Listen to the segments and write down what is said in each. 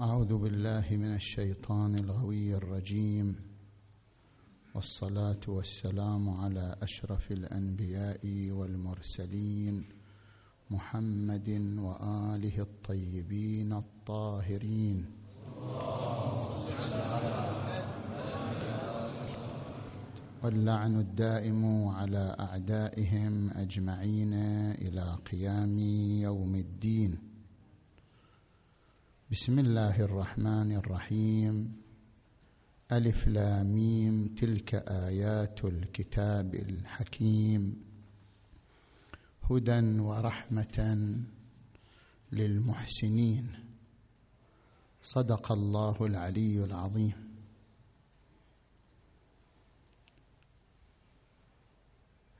أعوذ بالله من الشيطان الغوي الرجيم. والصلاة والسلام على أشرف الأنبياء والمرسلين محمد وآله الطيبين الطاهرين. واللعن الدائم على أعدائهم أجمعين إلى قيام يوم الدين. بسم الله الرحمن الرحيم. ألف لاميم تلك آيات الكتاب الحكيم. هدى ورحمة للمحسنين. صدق الله العلي العظيم.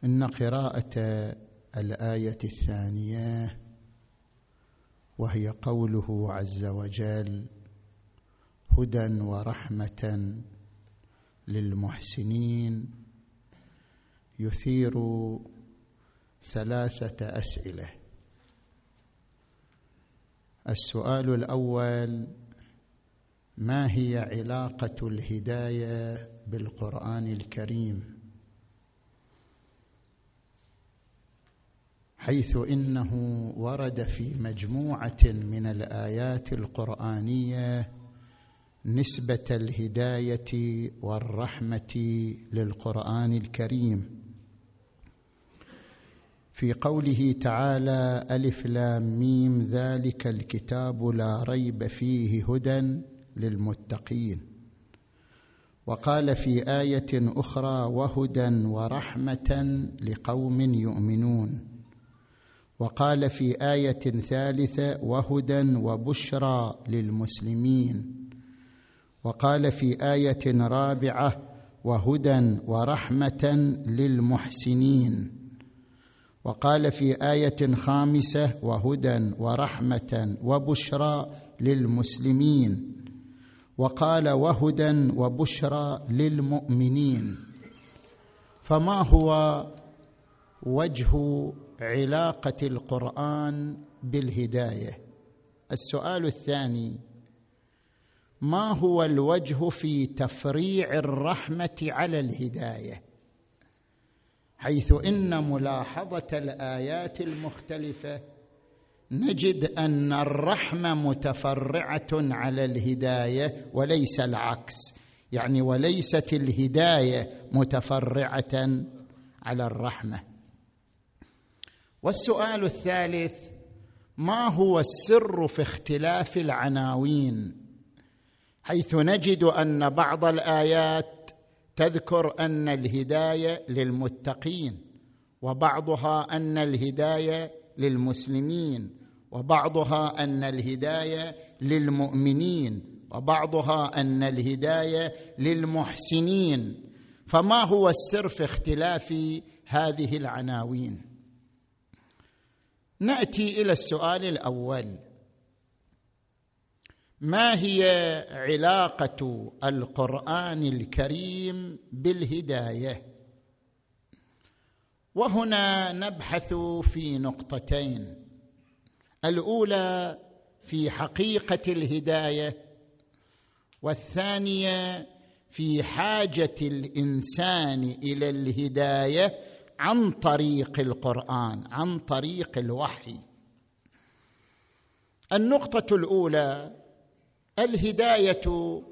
إن قراءة الآية الثانية وهي قوله عز وجل هدى ورحمة للمحسنين. يثير ثلاثة أسئلة. السؤال الأول ما هي علاقة الهداية بالقرآن الكريم؟ حيث إنه ورد في مجموعة من الآيات القرآنية نسبة الهداية والرحمة للقرآن الكريم. في قوله تعالى ألف لام ميم ذلك الكتاب لا ريب فيه هدى للمتقين. وقال في آية أخرى وهدى ورحمة لقوم يؤمنون. وقال في آية ثالثة وهدى وبشرى للمسلمين. وقال في آية رابعة وهدى ورحمة للمحسنين. وقال في آية خامسة وهدى ورحمة وبشرى للمسلمين. وقال وهدى وبشرى للمؤمنين. فما هو وجه علاقة القرآن بالهداية. السؤال الثاني ما هو الوجه في تفريع الرحمة على الهداية؟ حيث إن ملاحظة الآيات المختلفة نجد أن الرحمة متفرعة على الهداية وليس العكس. يعني وليست الهداية متفرعة على الرحمة. والسؤال الثالث ما هو السر في اختلاف العناوين؟ حيث نجد أن بعض الآيات تذكر أن الهداية للمتقين وبعضها أن الهداية للمسلمين وبعضها أن الهداية للمؤمنين وبعضها أن الهداية للمحسنين. فما هو السر في اختلاف هذه العناوين؟ نأتي إلى السؤال الأول. ما هي علاقة القرآن الكريم بالهداية؟ وهنا نبحث في نقطتين. الأولى في حقيقة الهداية والثانية في حاجة الإنسان إلى الهداية عن طريق القرآن عن طريق الوحي. النقطة الأولى الهداية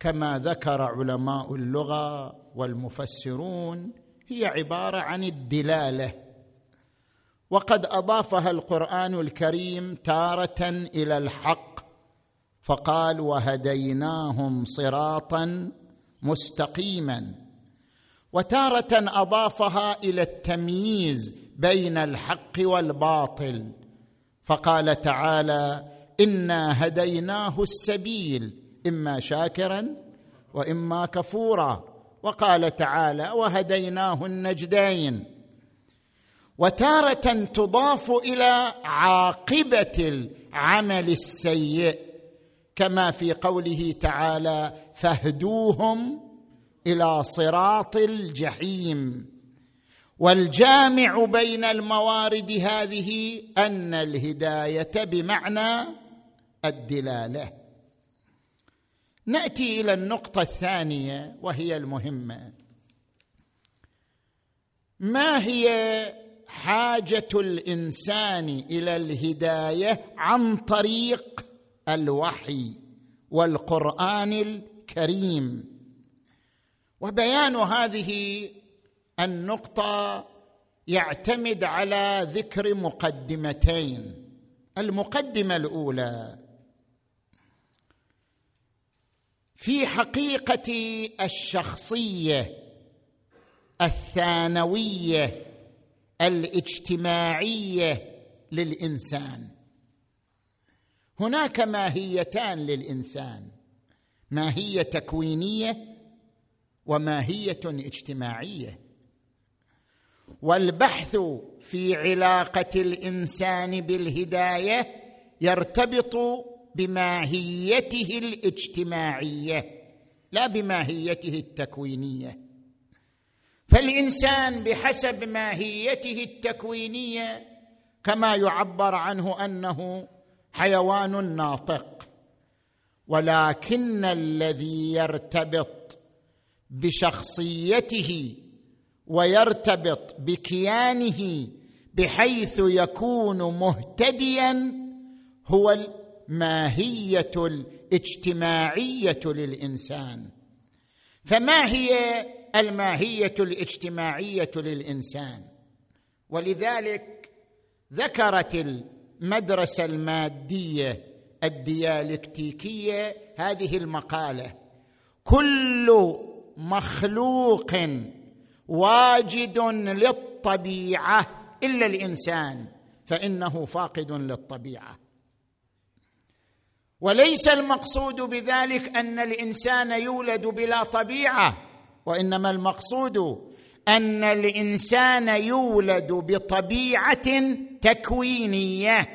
كما ذكر علماء اللغة والمفسرون هي عبارة عن الدلالة. وقد أضافها القرآن الكريم تارة إلى الحق فقال وهديناهم صراطا مستقيما وتارة أضافها إلى التمييز بين الحق والباطل. فقال تعالى إنا هديناه السبيل إما شاكرا وإما كفورا. وقال تعالى وهديناه النجدين. وتارة تضاف إلى عاقبة العمل السيء كما في قوله تعالى فاهدوهم إلى صراط الجحيم. والجامع بين الموارد هذه أن الهداية بمعنى الدلالة. نأتي إلى النقطة الثانية وهي المهمة. ما هي حاجة الإنسان إلى الهداية عن طريق الوحي والقرآن الكريم؟ وبيان هذه النقطة يعتمد على ذكر مقدمتين. المقدمة الأولى في حقيقة الشخصية الثانوية الاجتماعية للإنسان. هناك ماهيتان للإنسان. ماهية تكوينية وماهية اجتماعية. والبحث في علاقة الإنسان بالهداية يرتبط بماهيته الاجتماعية لا بماهيته التكوينية. فالإنسان بحسب ماهيته التكوينية كما يعبر عنه أنه حيوان ناطق ولكن الذي يرتبط بشخصيته ويرتبط بكيانه بحيث يكون مهتديا هو الماهية الاجتماعية للإنسان. فما هي الماهية الاجتماعية للإنسان؟ ولذلك ذكرت المدرسة المادية الديالكتيكية هذه المقالة كل مخلوق واجد للطبيعة إلا الإنسان فإنه فاقد للطبيعة. وليس المقصود بذلك أن الإنسان يولد بلا طبيعة وإنما المقصود أن الإنسان يولد بطبيعة تكوينية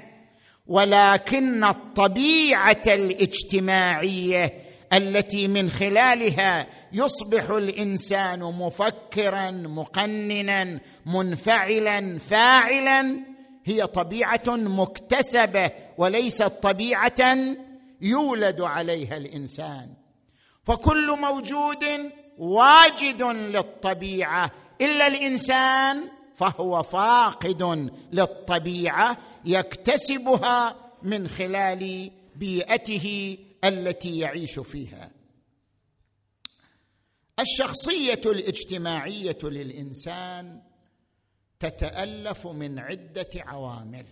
ولكن الطبيعة الاجتماعية التي من خلالها يصبح الإنسان مفكرا مقننا منفعلا فاعلا. هي طبيعة مكتسبة وليست طبيعة يولد عليها الإنسان. فكل موجود واجد للطبيعة إلا الإنسان فهو فاقد للطبيعة يكتسبها من خلال بيئته التي يعيش فيها. الشخصية الاجتماعية للإنسان تتألف من عدة عوامل.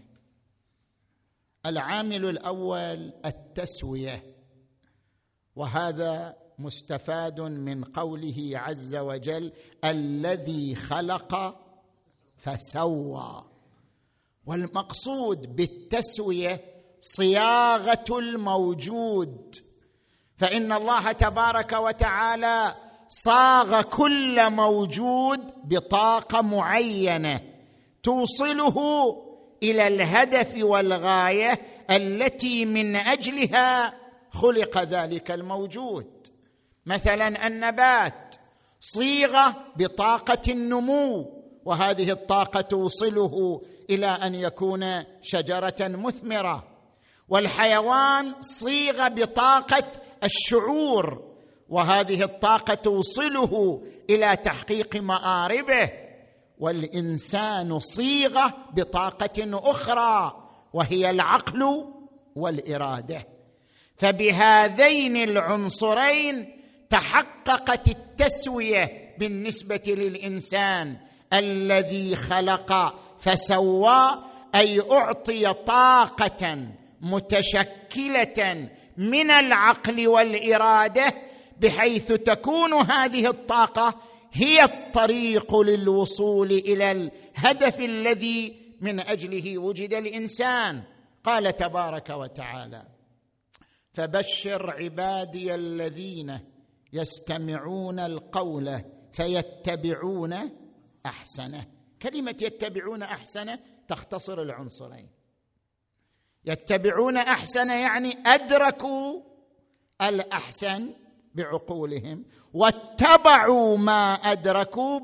العامل الأول التسوية وهذا مستفاد من قوله عز وجل الذي خلق فسوى. والمقصود بالتسوية صياغة الموجود. فإن الله تبارك وتعالى صاغ كل موجود بطاقة معينة توصله إلى الهدف والغاية التي من أجلها خلق ذلك الموجود. مثلا النبات صيغة بطاقة النمو وهذه الطاقة توصله إلى أن يكون شجرة مثمرة. والحيوان صيغه بطاقة الشعور وهذه الطاقة توصله إلى تحقيق مآربه والإنسان صيغه بطاقة أخرى وهي العقل والإرادة. فبهذين العنصرين تحققت التسوية بالنسبة للإنسان الذي خلق فسوى أي أعطي طاقة متشكلة من العقل والإرادة بحيث تكون هذه الطاقة هي الطريق للوصول إلى الهدف الذي من أجله وجد الإنسان. قال تبارك وتعالى فبشر عبادي الذين يستمعون القول فيتبعون أحسنه. كلمة يتبعون أحسنه تختصر العنصرين. يتبعون أحسن يعني أدركوا الأحسن بعقولهم واتبعوا ما أدركوا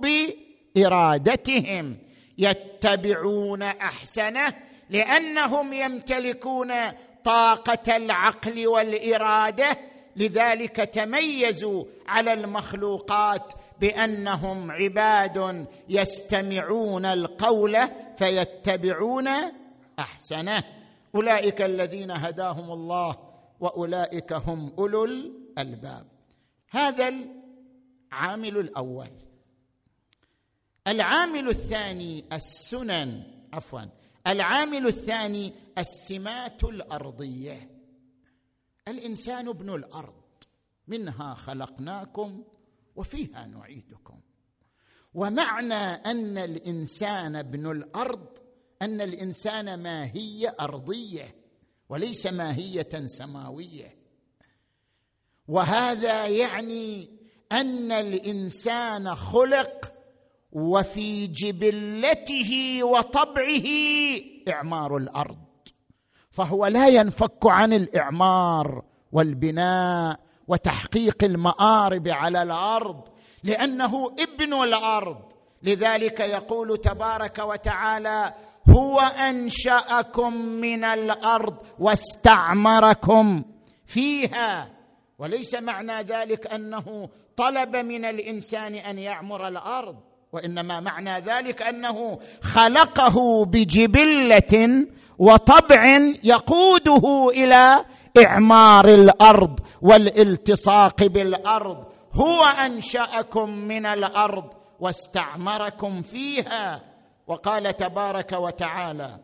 بإرادتهم. يتبعون أحسنه لأنهم يمتلكون طاقة العقل والإرادة لذلك تميزوا على المخلوقات بأنهم عباد يستمعون القول فيتبعون أحسنه. أولئك الذين هداهم الله وأولئك هم أولو الألباب. هذا العامل الأول. العامل الثاني السنن عفوا العامل الثاني السمات الأرضية. الإنسان ابن الأرض منها خلقناكم وفيها نعيدكم. ومعنى أن الإنسان ابن الأرض أن الإنسان ماهية أرضية وليس ماهية سماوية. وهذا يعني أن الإنسان خلق وفي جبلته وطبعه إعمار الأرض فهو لا ينفك عن الإعمار والبناء وتحقيق المآرب على الأرض لأنه ابن الأرض. لذلك يقول تبارك وتعالى هو أنشأكم من الأرض واستعمركم فيها. وليس معنى ذلك أنه طلب من الإنسان أن يعمر الأرض وإنما معنى ذلك أنه خلقه بجبلة وطبع يقوده إلى إعمار الأرض والالتصاق بالأرض. هو أنشأكم من الأرض واستعمركم فيها. وقال تبارك وتعالى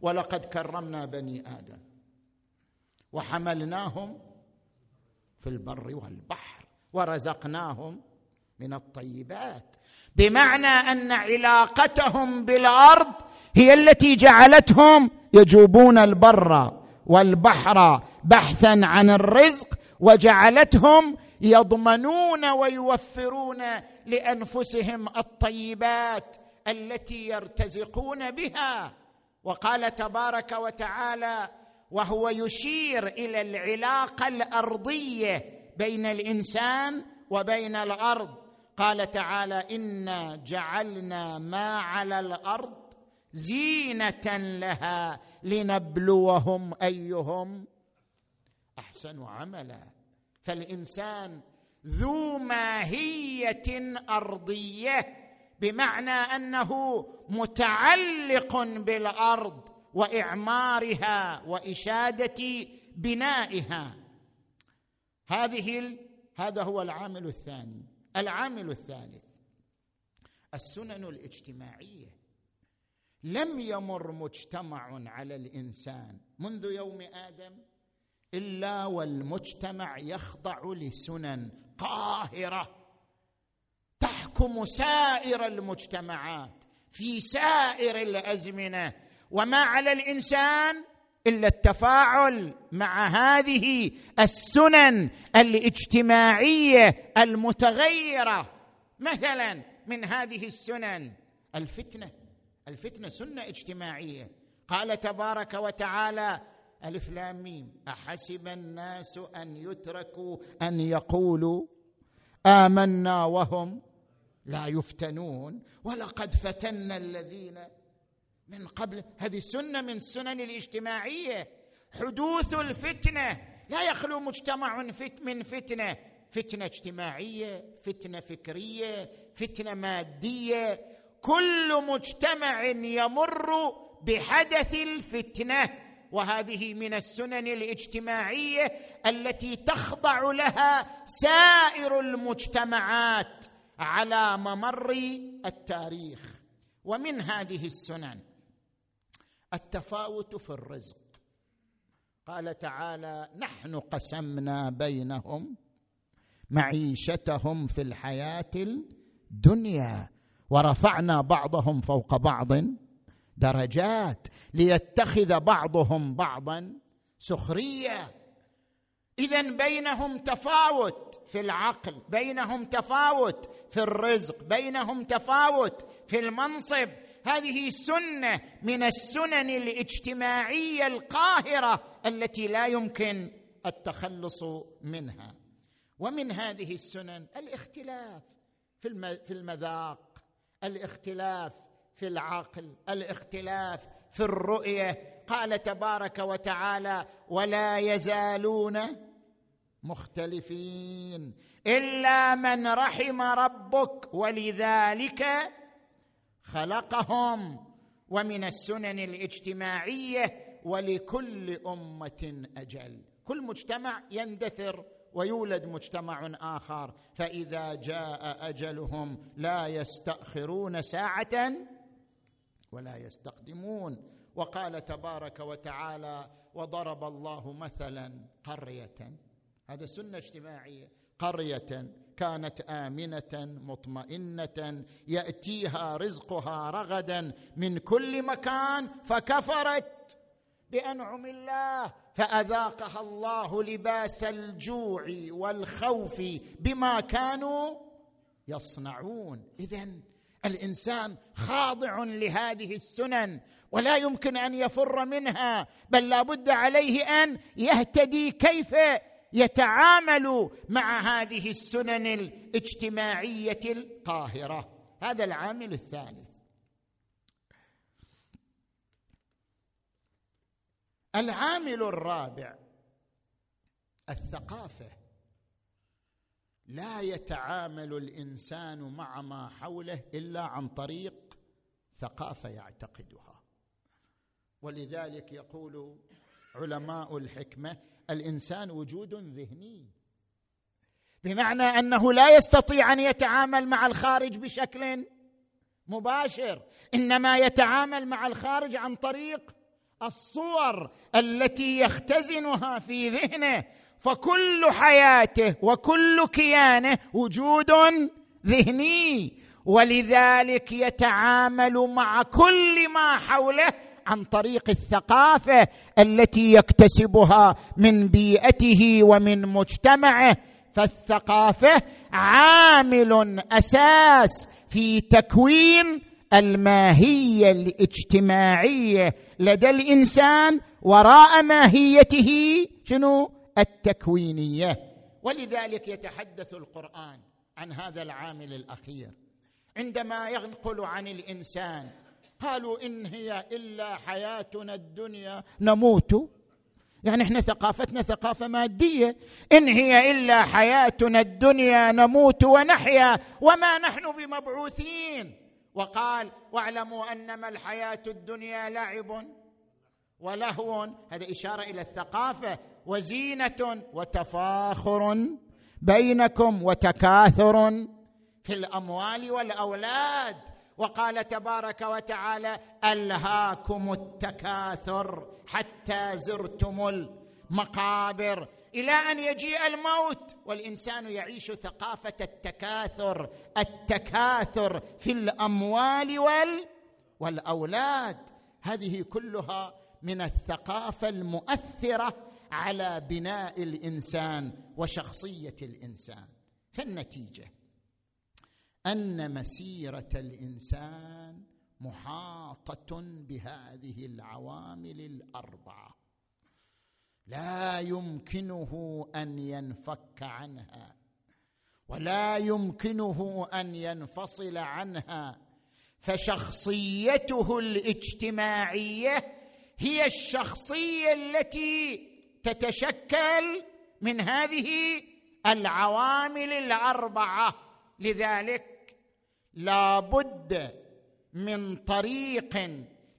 ولقد كرمنا بني آدم وحملناهم في البر والبحر ورزقناهم من الطيبات بمعنى أن علاقتهم بالأرض هي التي جعلتهم يجوبون البر والبحر بحثا عن الرزق وجعلتهم يضمنون ويوفرون لأنفسهم الطيبات التي يرتزقون بها. وقال تبارك وتعالى وهو يشير إلى العلاقه الأرضية بين الإنسان وبين الأرض قال تعالى إنا جعلنا ما على الأرض زينة لها لنبلوهم أيهم أحسن عملا فالإنسان ذو ماهية أرضية. بمعنى أنه متعلق بالأرض وإعمارها وإشادة بنائها. هذه هذا هو العامل الثاني. العامل الثالث السنن الاجتماعية. لم يمر مجتمع على الإنسان منذ يوم آدم إلا والمجتمع يخضع لسنن قاهرة. تحكم سائر المجتمعات في سائر الأزمنة. وما على الإنسان إلا التفاعل مع هذه السنن الاجتماعية المتغيرة. مثلا من هذه السنن الفتنة الفتنة سنة اجتماعية. قال تبارك وتعالى ألف لام ميم. أحسب الناس أن يتركوا أن يقولوا آمنا وهم لا يفتنون ولقد فتنا الذين من قبل. هذه سنة من السنن الاجتماعية. حدوث الفتنة. لا يخلو مجتمع من فتنة. فتنة اجتماعية فتنة فكرية فتنة مادية. كل مجتمع يمر بحدث الفتنة. وهذه من السنن الاجتماعية التي تخضع لها سائر المجتمعات. على ممر التاريخ ومن هذه السنن. التفاوت في الرزق. قال تعالى نحن قسمنا بينهم معيشتهم في الحياة الدنيا ورفعنا بعضهم فوق بعض درجات ليتخذ بعضهم بعضا سخرية. اذا بينهم تفاوت في العقل بينهم تفاوت في الرزق بينهم تفاوت في المنصب. هذه سنة من السنن الاجتماعية القاهرة التي لا يمكن التخلص منها. ومن هذه السنن الاختلاف في المذاق الاختلاف في العقل الاختلاف في الرؤية. قال تبارك وتعالى ولا يزالون مختلفين. إلا من رحم ربك ولذلك خلقهم. ومن السنن الاجتماعية ولكل أمة أجل. كل مجتمع يندثر ويولد مجتمع آخر. فإذا جاء أجلهم لا يستأخرون ساعة ولا يستقدمون. وقال تبارك وتعالى وضرب الله مثلا قرية هذا سنة اجتماعية. قرية كانت آمنة مطمئنة يأتيها رزقها رغدا من كل مكان فكفرت بأنعم الله فأذاقها الله لباس الجوع والخوف بما كانوا يصنعون. اذا الإنسان خاضع لهذه السنن ولا يمكن أن يفر منها بل لا بد عليه أن يهتدي. كيف؟ يتعامل مع هذه السنن الاجتماعية القاهرة. هذا العامل الثالث. العامل الرابع الثقافة. لا يتعامل الإنسان مع ما حوله إلا عن طريق ثقافة يعتقدها. ولذلك يقول علماء الحكمة الإنسان وجود ذهني. بمعنى أنه لا يستطيع أن يتعامل مع الخارج بشكل مباشر إنما يتعامل مع الخارج عن طريق الصور التي يختزنها في ذهنه. فكل حياته وكل كيانه وجود ذهني. ولذلك يتعامل مع كل ما حوله عن طريق الثقافة التي يكتسبها من بيئته ومن مجتمعه فالثقافة عامل أساس في تكوين الماهية الاجتماعية لدى الإنسان وراء ماهيته شنو؟ التكوينية. ولذلك يتحدث القرآن عن هذا العامل الأخير. عندما ينقل عن الإنسان قالوا إن هي إلا حياتنا الدنيا نموت. يعني إحنا ثقافتنا ثقافة مادية. إن هي إلا حياتنا الدنيا نموت ونحيا. وما نحن بمبعوثين. وقال واعلموا أنما الحياة الدنيا لعب ولهو. هذا إشارة إلى الثقافة. وزينة وتفاخر بينكم وتكاثر في الأموال والأولاد. وقال تبارك وتعالى ألهاكم التكاثر حتى زرتم المقابر. إلى أن يجيء الموت والإنسان يعيش ثقافة التكاثر التكاثر في الأموال وال والأولاد. هذه كلها من الثقافة المؤثرة على بناء الإنسان وشخصية الإنسان. فالنتيجة أن مسيرة الإنسان محاطة بهذه العوامل الأربعة. لا يمكنه أن ينفك عنها ولا يمكنه أن ينفصل عنها. فشخصيته الاجتماعية هي الشخصية التي تتشكل من هذه العوامل الأربعة. لذلك لا بد من طريق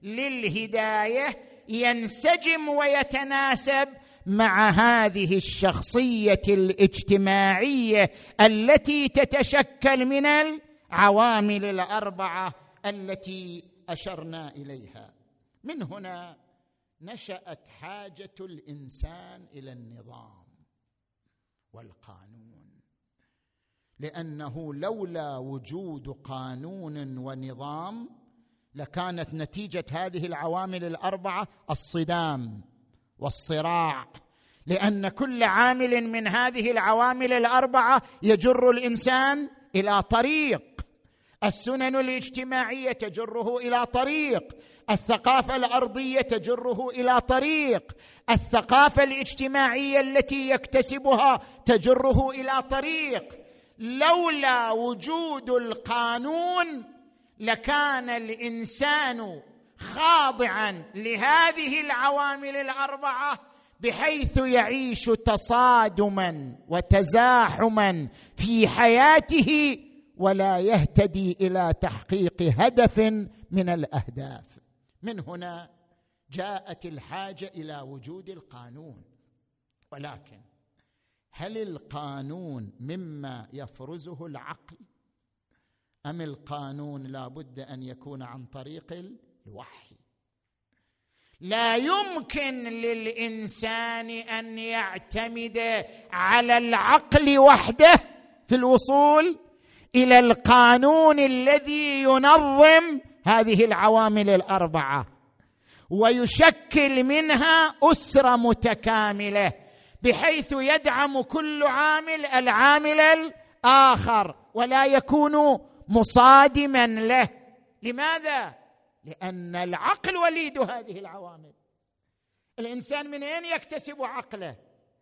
للهداية ينسجم ويتناسب مع هذه الشخصية الاجتماعية التي تتشكل من العوامل الأربعة التي أشرنا إليها. من هنا نشأت حاجة الإنسان إلى النظام والقانون. لأنه لولا وجود قانون ونظام لكانت نتيجة هذه العوامل الأربعة الصدام والصراع. لأن كل عامل من هذه العوامل الأربعة يجر الإنسان إلى طريق. السنن الاجتماعية تجره إلى طريق. الثقافة الأرضية تجره إلى طريق. الثقافة الاجتماعية التي يكتسبها تجره إلى طريق. لولا وجود القانون لكان الإنسان خاضعا لهذه العوامل الأربعة بحيث يعيش تصادما وتزاحما في حياته ولا يهتدي إلى تحقيق هدف من الأهداف. من هنا جاءت الحاجة إلى وجود القانون. ولكن هل القانون مما يفرزه العقل؟ أم القانون لا بد أن يكون عن طريق الوحي؟ لا يمكن للإنسان أن يعتمد على العقل وحده في الوصول إلى القانون الذي ينظم هذه العوامل الأربعة ويشكل منها أسرة متكاملة. بحيث يدعم كل عامل العامل الآخر ولا يكون مصادما له. لماذا؟ لأن العقل وليد هذه العوامل. الإنسان من أين يكتسب عقله؟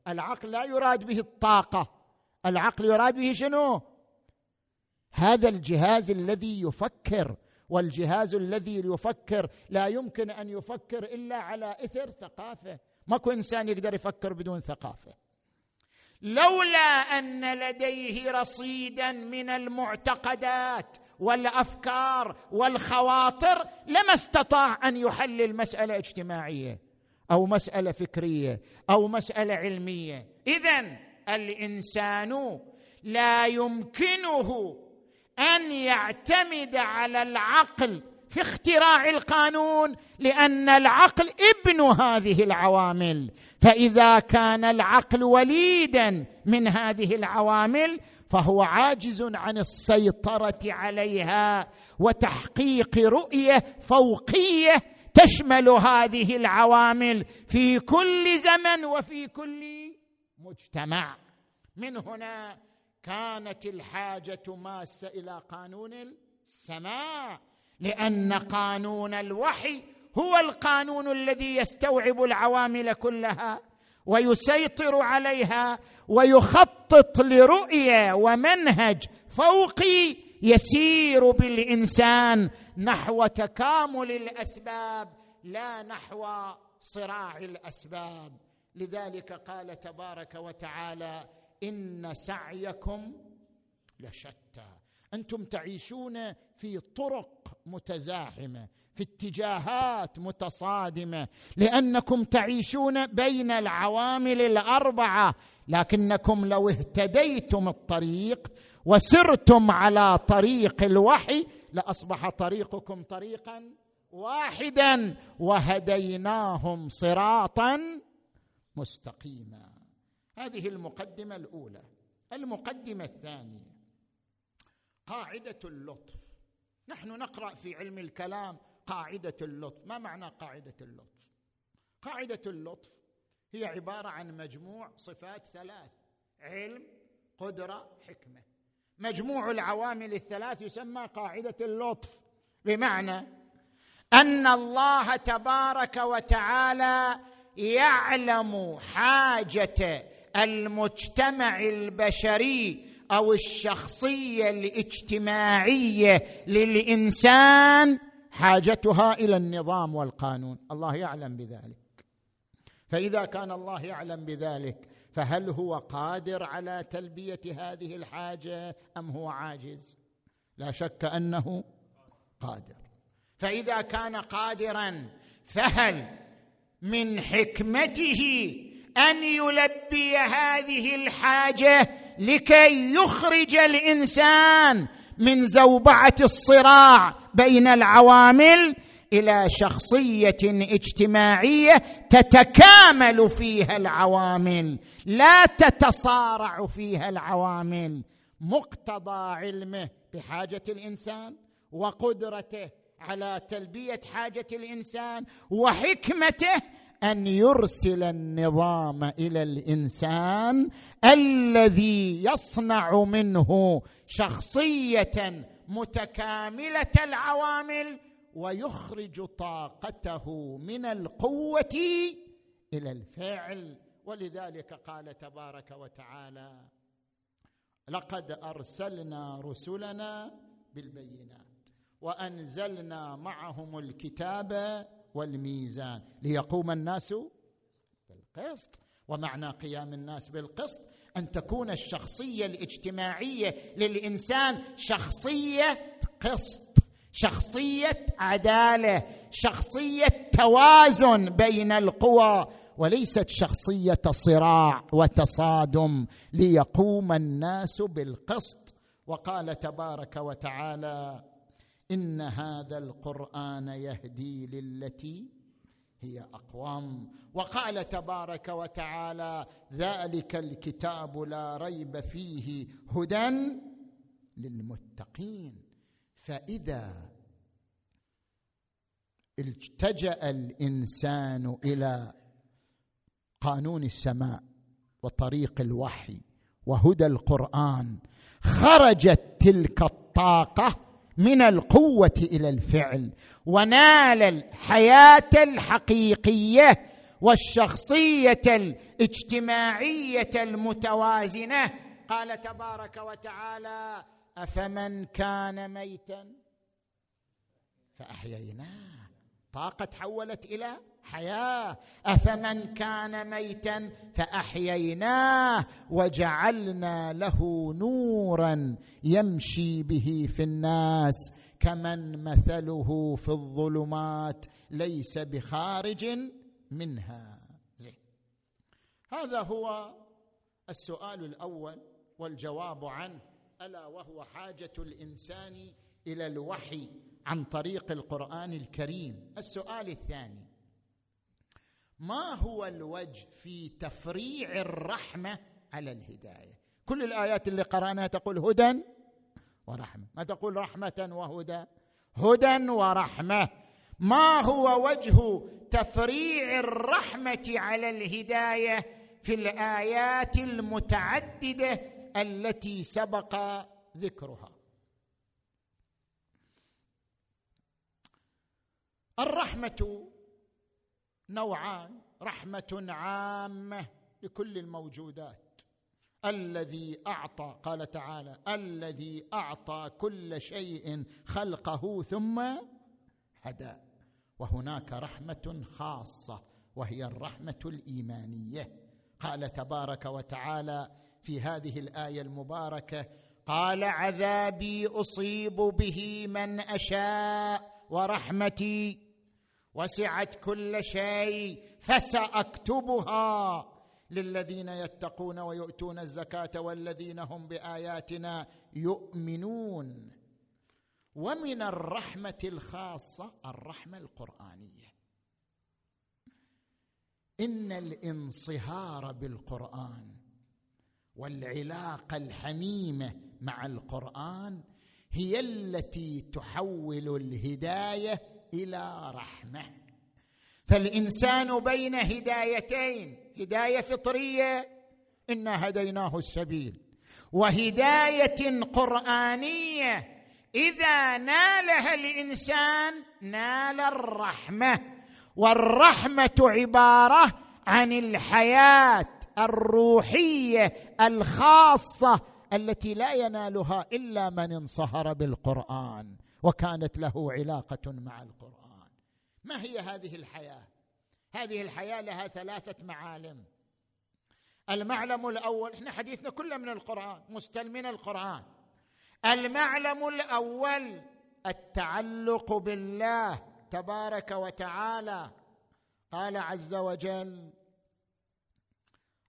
العقل لا يراد به الطاقة. العقل يراد به شنو؟ هذا الجهاز الذي يفكر والجهاز الذي يفكر لا يمكن أن يفكر إلا على إثر ثقافة. ماكو إنسان يقدر يفكر بدون ثقافة. لولا أن لديه رصيدا من المعتقدات والأفكار والخواطر لما استطاع أن يحلل مسألة اجتماعية أو مسألة فكرية أو مسألة علمية. اذا الإنسان لا يمكنه أن يعتمد على العقل في اختراع القانون لأن العقل ابن هذه العوامل. فإذا كان العقل وليدا من هذه العوامل فهو عاجز عن السيطرة عليها وتحقيق رؤية فوقية تشمل هذه العوامل في كل زمن وفي كل مجتمع. من هنا كانت الحاجة ماسة إلى قانون السماء. لأن قانون الوحي هو القانون الذي يستوعب العوامل كلها ويسيطر عليها ويخطط لرؤية ومنهج فوقي يسير بالإنسان نحو تكامل الأسباب لا نحو صراع الأسباب. لذلك قال تبارك وتعالى إن سعيكم لشتى. أنتم تعيشون في طرق متزاحمة في اتجاهات متصادمة. لأنكم تعيشون بين العوامل الأربعة لكنكم لو اهتديتم الطريق وسرتم على طريق الوحي لأصبح طريقكم طريقا واحدا وهديناهم صراطا مستقيما. هذه المقدمة الأولى. المقدمة الثانية. قاعدة اللطف. نحن نقرأ في علم الكلام قاعدة اللطف. ما معنى قاعدة اللطف؟ قاعدة اللطف هي عبارة عن مجموع صفات ثلاث علم قدرة حكمة. مجموع العوامل الثلاث يسمى قاعدة اللطف. بمعنى أن الله تبارك وتعالى يعلم حاجة المجتمع البشري أو الشخصية الاجتماعية للإنسان حاجتها إلى النظام والقانون. الله يعلم بذلك. فإذا كان الله يعلم بذلك فهل هو قادر على تلبية هذه الحاجة أم هو عاجز؟ لا شك أنه قادر. فإذا كان قادرا فهل من حكمته أن يلبي هذه الحاجة لكي يخرج الإنسان من زوبعة الصراع بين العوامل إلى شخصية اجتماعية تتكامل فيها العوامل لا تتصارع فيها العوامل. مقتضى علمه بحاجة الإنسان وقدرته على تلبية حاجة الإنسان وحكمته أن يرسل النظام إلى الإنسان الذي يصنع منه شخصية متكاملة العوامل ويخرج طاقته من القوة إلى الفعل. ولذلك قال تبارك وتعالى لقد أرسلنا رسلنا بالبينات وأنزلنا معهم الكتاب والميزان ليقوم الناس بالقسط. ومعنى قيام الناس بالقسط أن تكون الشخصية الاجتماعية للإنسان شخصية قسط شخصية عدالة شخصية توازن بين القوى وليست شخصية صراع وتصادم ليقوم الناس بالقسط. وقال تبارك وتعالى إن هذا القرآن يهدي للتي هي أقوم. وقال تبارك وتعالى ذلك الكتاب لا ريب فيه هدى للمتقين. فإذا التجأ الإنسان إلى قانون السماء وطريق الوحي وهدى القرآن خرجت تلك الطاقة من القوة إلى الفعل ونال الحياة الحقيقية والشخصية الاجتماعية المتوازنة. قال تبارك وتعالى أفمن كان ميتا فأحييناه. طاقة تحولت إلى حياة. أفمن كان ميتا فأحييناه وجعلنا له نورا يمشي به في الناس كمن مثله في الظلمات ليس بخارج منها. زي. هذا هو السؤال الأول والجواب عنه. ألا وهو حاجة الإنسان إلى الوحي عن طريق القرآن الكريم. السؤال الثاني ما هو الوجه في تفريع الرحمة على الهداية؟ كل الآيات اللي قرأناها تقول هدى ورحمة ما تقول رحمة وهدى هدى ورحمة. ما هو وجه تفريع الرحمة على الهداية في الآيات المتعددة التي سبق ذكرها؟ الرحمة نوعان رحمة عامة لكل الموجودات. الذي أعطى قال تعالى الذي أعطى كل شيء خلقه ثم هدى. وهناك رحمة خاصة وهي الرحمة الإيمانية. قال تبارك وتعالى في هذه الآية المباركة قال عذابي أصيب به من أشاء ورحمتي وسعت كل شيء فسأكتبها للذين يتقون ويؤتون الزكاة والذين هم بآياتنا يؤمنون. ومن الرحمة الخاصة الرحمة القرآنية. إن الانصهار بالقرآن والعلاقة الحميمة مع القرآن هي التي تحول الهداية إلى رحمة. فالإنسان بين هدايتين هداية فطرية انا هديناه السبيل وهداية قرآنية إذا نالها الإنسان نال الرحمة والرحمة عبارة عن الحياة الروحية الخاصة التي لا ينالها إلا من انصهر بالقرآن. وكانت له علاقة مع القرآن. ما هي هذه الحياة؟ هذه الحياة لها ثلاثة معالم. المعلم الأول إحنا حديثنا كله من القرآن مستلمين القرآن. المعلم الأول التعلق بالله تبارك وتعالى. قال عز وجل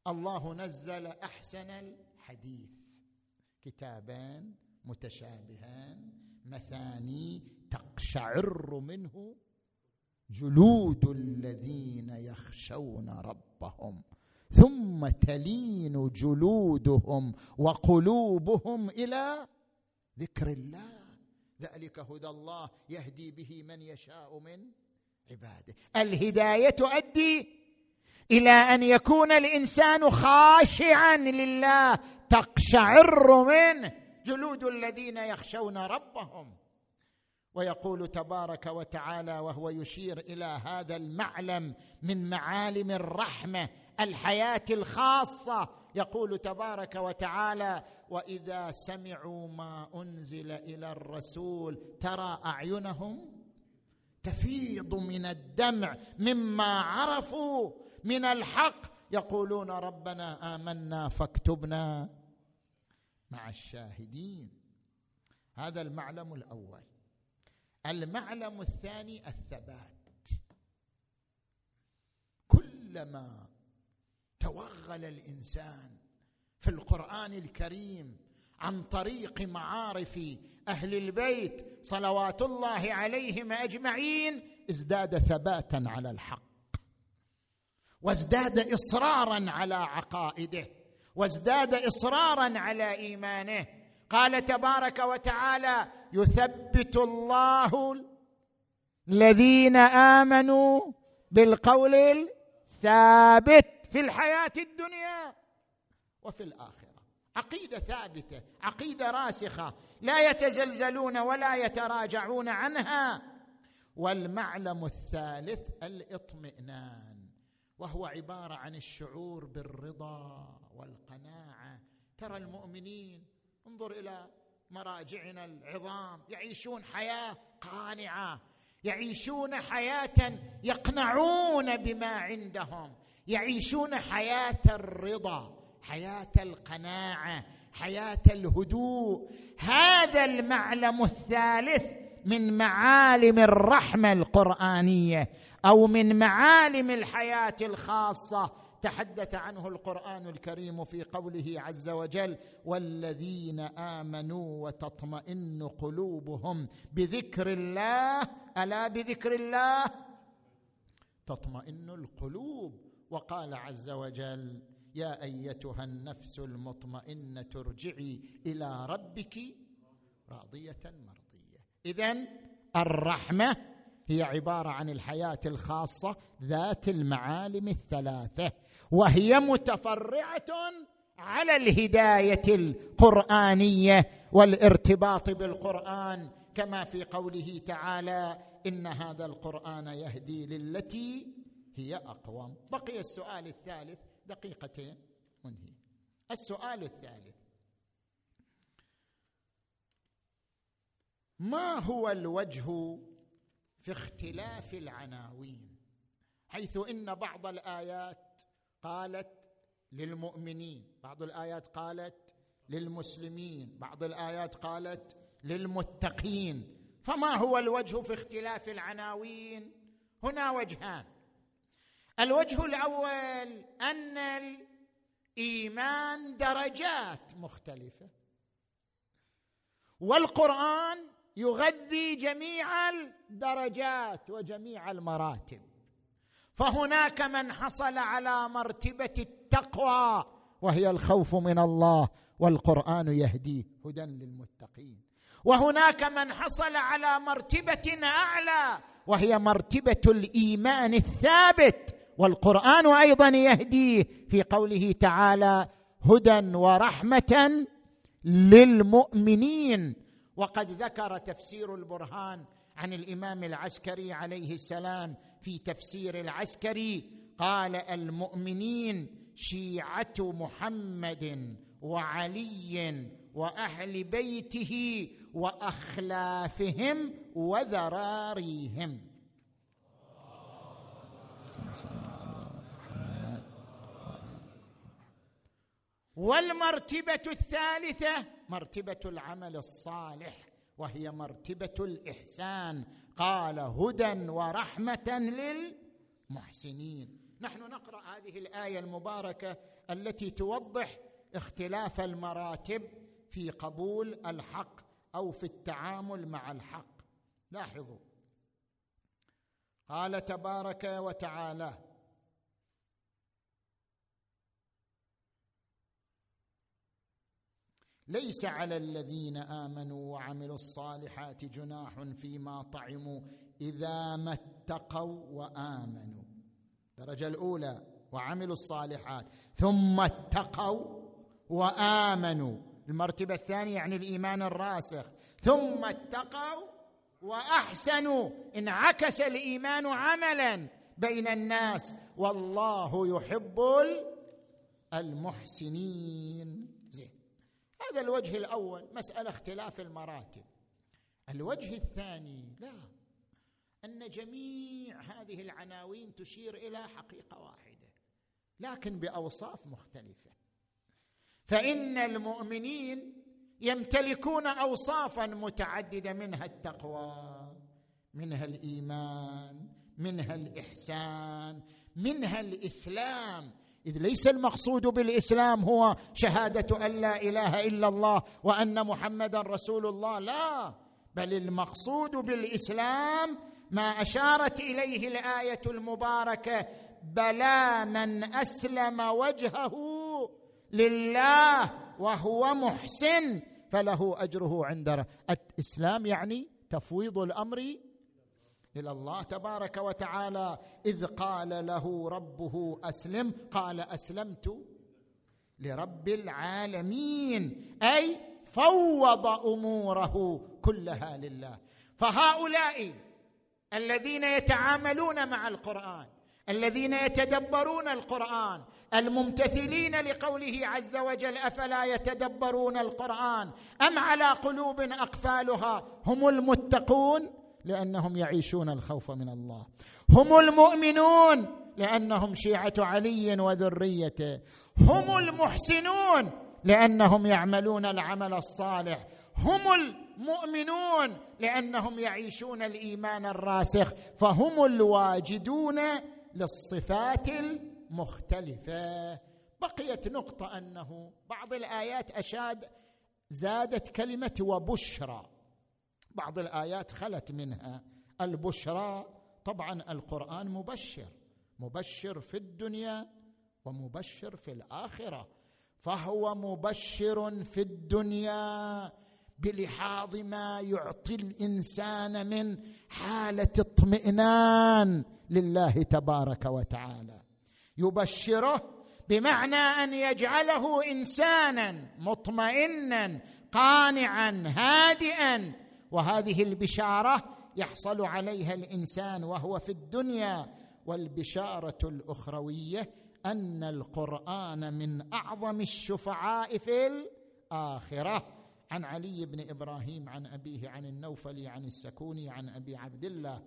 الله نزل أحسن الحديث. كتابان متشابهان مثاني تقشعر منه جلود الذين يخشون ربهم ثم تلين جلودهم وقلوبهم إلى ذكر الله. ذلك هدى الله يهدي به من يشاء من عباده. الهداية تؤدي إلى أن يكون الإنسان خاشعا لله تقشعر منه. جلود الذين يخشون ربهم. ويقول تبارك وتعالى وهو يشير إلى هذا المعلم من معالم الرحمة الحياة الخاصة. يقول تبارك وتعالى وإذا سمعوا ما أنزل إلى الرسول ترى أعينهم تفيض من الدمع مما عرفوا من الحق. يقولون ربنا آمنا فاكتبنا. مع الشاهدين. هذا المعلم الأول. المعلم الثاني الثبات. كلما توغل الإنسان في القرآن الكريم عن طريق معارف أهل البيت صلوات الله عليهم أجمعين ازداد ثباتا على الحق. وازداد إصرارا على عقائده. وازداد إصرارا على إيمانه. قال تبارك وتعالى يثبت الله الذين آمنوا بالقول الثابت في الحياة الدنيا وفي الآخرة. عقيدة ثابتة عقيدة راسخة لا يتزلزلون ولا يتراجعون عنها. والمعلم الثالث الإطمئنان. وهو عبارة عن الشعور بالرضا والقناعة. ترى المؤمنين انظر إلى مراجعنا العظام يعيشون حياة قانعة يعيشون حياة يقنعون بما عندهم يعيشون حياة الرضا حياة القناعة حياة الهدوء. هذا المعلم الثالث من معالم الرحمة القرآنية. أو من معالم الحياة الخاصة. تحدث عنه القرآن الكريم في قوله عز وجل والذين آمنوا وتطمئن قلوبهم بذكر الله. ألا بذكر الله؟ تطمئن القلوب. وقال عز وجل يا أيتها النفس المطمئنة ارجعي إلى ربك راضية مرضية. اذا الرحمة هي عبارة عن الحياة الخاصة ذات المعالم الثلاثة وهي متفرعة على الهداية القرآنية والارتباط بالقرآن كما في قوله تعالى إن هذا القرآن يهدي للتي هي أقوم. بقي السؤال الثالث. دقيقتين منهي. السؤال الثالث. ما هو الوجه في اختلاف العناوين حيث إن بعض الآيات قالت للمؤمنين بعض الآيات قالت للمسلمين بعض الآيات قالت للمتقين. فما هو الوجه في اختلاف العناوين؟ هنا وجهان. الوجه الأول أن الإيمان درجات مختلفة. والقرآن يغذي جميع الدرجات وجميع المراتب. فهناك من حصل على مرتبة التقوى وهي الخوف من الله والقرآن يهديه هدى للمتقين. وهناك من حصل على مرتبة أعلى وهي مرتبة الإيمان الثابت والقرآن أيضا يهديه في قوله تعالى هدى ورحمة للمؤمنين وقد ذكر تفسير البرهان عن الإمام العسكري عليه السلام في تفسير العسكري قال المؤمنين شيعة محمد وعلي وأهل بيته وأخلافهم وذراريهم. والمرتبة الثالثة مرتبة العمل الصالح وهي مرتبة الإحسان. قال هدى ورحمة للمحسنين. نحن نقرأ هذه الآية المباركة التي توضح اختلاف المراتب في قبول الحق أو في التعامل مع الحق. لاحظوا. قال تبارك وتعالى ليس على الذين آمنوا وعملوا الصالحات جناح فيما طعموا إذا ما اتقوا وآمنوا. الدرجه الأولى وعملوا الصالحات. ثم اتقوا وآمنوا. المرتبة الثانية يعني الإيمان الراسخ. ثم اتقوا وأحسنوا. انعكس الإيمان عملا بين الناس. والله يحب المحسنين. هذا الوجه الأول مسألة اختلاف المراتب. الوجه الثاني لا. أن جميع هذه العناوين تشير إلى حقيقة واحدة لكن بأوصاف مختلفة. فإن المؤمنين يمتلكون اوصافا متعددة منها التقوى منها الإيمان منها الإحسان منها الإسلام. إذ ليس المقصود بالإسلام هو شهادة أن لا إله إلا الله وأن محمدا رسول الله لا بل المقصود بالإسلام ما أشارت إليه الآية المباركة بلى من أسلم وجهه لله وهو محسن فله أجره عند الإسلام يعني تفويض الأمر إلى الله تبارك وتعالى. إذ قال له ربه أسلم قال أسلمت لرب العالمين أي فوض أموره كلها لله. فهؤلاء الذين يتعاملون مع القرآن الذين يتدبرون القرآن الممتثلين لقوله عز وجل أفلا يتدبرون القرآن أم على قلوب أقفالها هم المتقون؟ لأنهم يعيشون الخوف من الله. هم المؤمنون لأنهم شيعة علي وذريته هم المحسنون لأنهم يعملون العمل الصالح. هم المؤمنون لأنهم يعيشون الإيمان الراسخ. فهم الواجدون للصفات المختلفة. بقيت نقطة أنه بعض الآيات أشاد زادت كلمة وبشرى. بعض الآيات خلت منها. البشرى طبعا القرآن مبشر مبشر في الدنيا ومبشر في الآخرة. فهو مبشر في الدنيا بلحاظ ما يعطي الإنسان من حالة اطمئنان لله تبارك وتعالى. يبشره بمعنى أن يجعله انسانا مطمئنا قانعا هادئا وهذه البشارة يحصل عليها الإنسان وهو في الدنيا والبشارة الأخروية أن القرآن من أعظم الشفعاء في الآخرة. عن علي بن إبراهيم عن أبيه عن النوفلي عن السكوني عن أبي عبد الله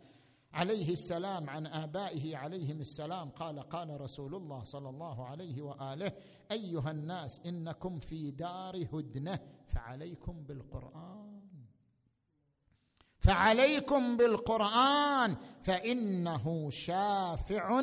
عليه السلام عن آبائه عليهم السلام. قال قال رسول الله صلى الله عليه وآله أيها الناس إنكم في دار هدنة فعليكم بالقرآن. فعليكم بالقرآن فإنه شافع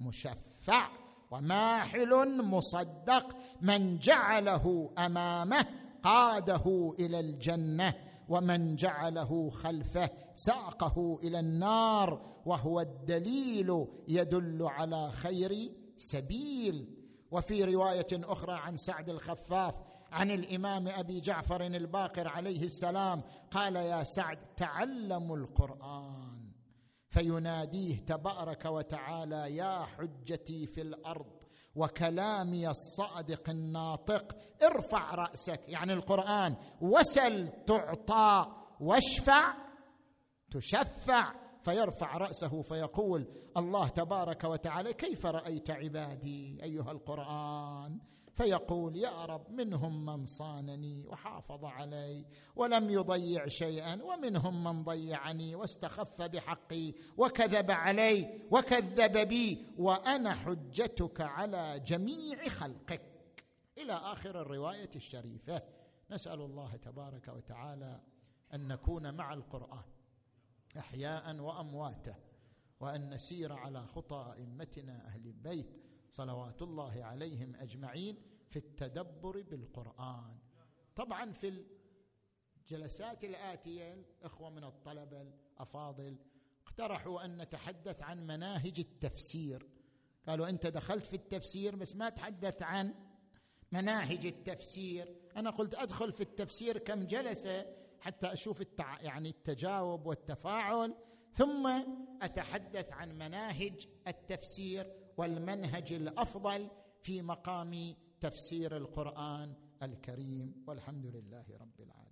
مشفع وماحل مصدق من جعله أمامه قاده إلى الجنة ومن جعله خلفه ساقه إلى النار وهو الدليل يدل على خير سبيل. وفي رواية أخرى عن سعد الخفاف عن الإمام أبي جعفر الباقر عليه السلام قال يا سعد تعلموا القرآن فيناديه تبارك وتعالى يا حجتي في الأرض وكلامي الصادق الناطق ارفع رأسك يعني القرآن وسل تعطى واشفع تشفع فيرفع رأسه فيقول الله تبارك وتعالى كيف رأيت عبادي أيها القرآن فيقول يا رب منهم من صانني وحافظ علي ولم يضيع شيئا ومنهم من ضيعني واستخف بحقي وكذب علي وكذب بي وأنا حجتك على جميع خلقك. إلى آخر الرواية الشريفة. نسأل الله تبارك وتعالى أن نكون مع القرآن أحياء وأمواتا وأن نسير على خطى ائمتنا أهل البيت صلوات الله عليهم أجمعين في التدبر بالقرآن. طبعا في الجلسات الآتية الإخوة من الطلبة الأفاضل اقترحوا أن نتحدث عن مناهج التفسير. قالوا أنت دخلت في التفسير بس ما تحدث عن مناهج التفسير. أنا قلت أدخل في التفسير كم جلسة حتى أشوف التع... يعني التجاوب والتفاعل ثم أتحدث عن مناهج التفسير. والمنهج الأفضل في مقام تفسير القرآن الكريم والحمد لله رب العالمين.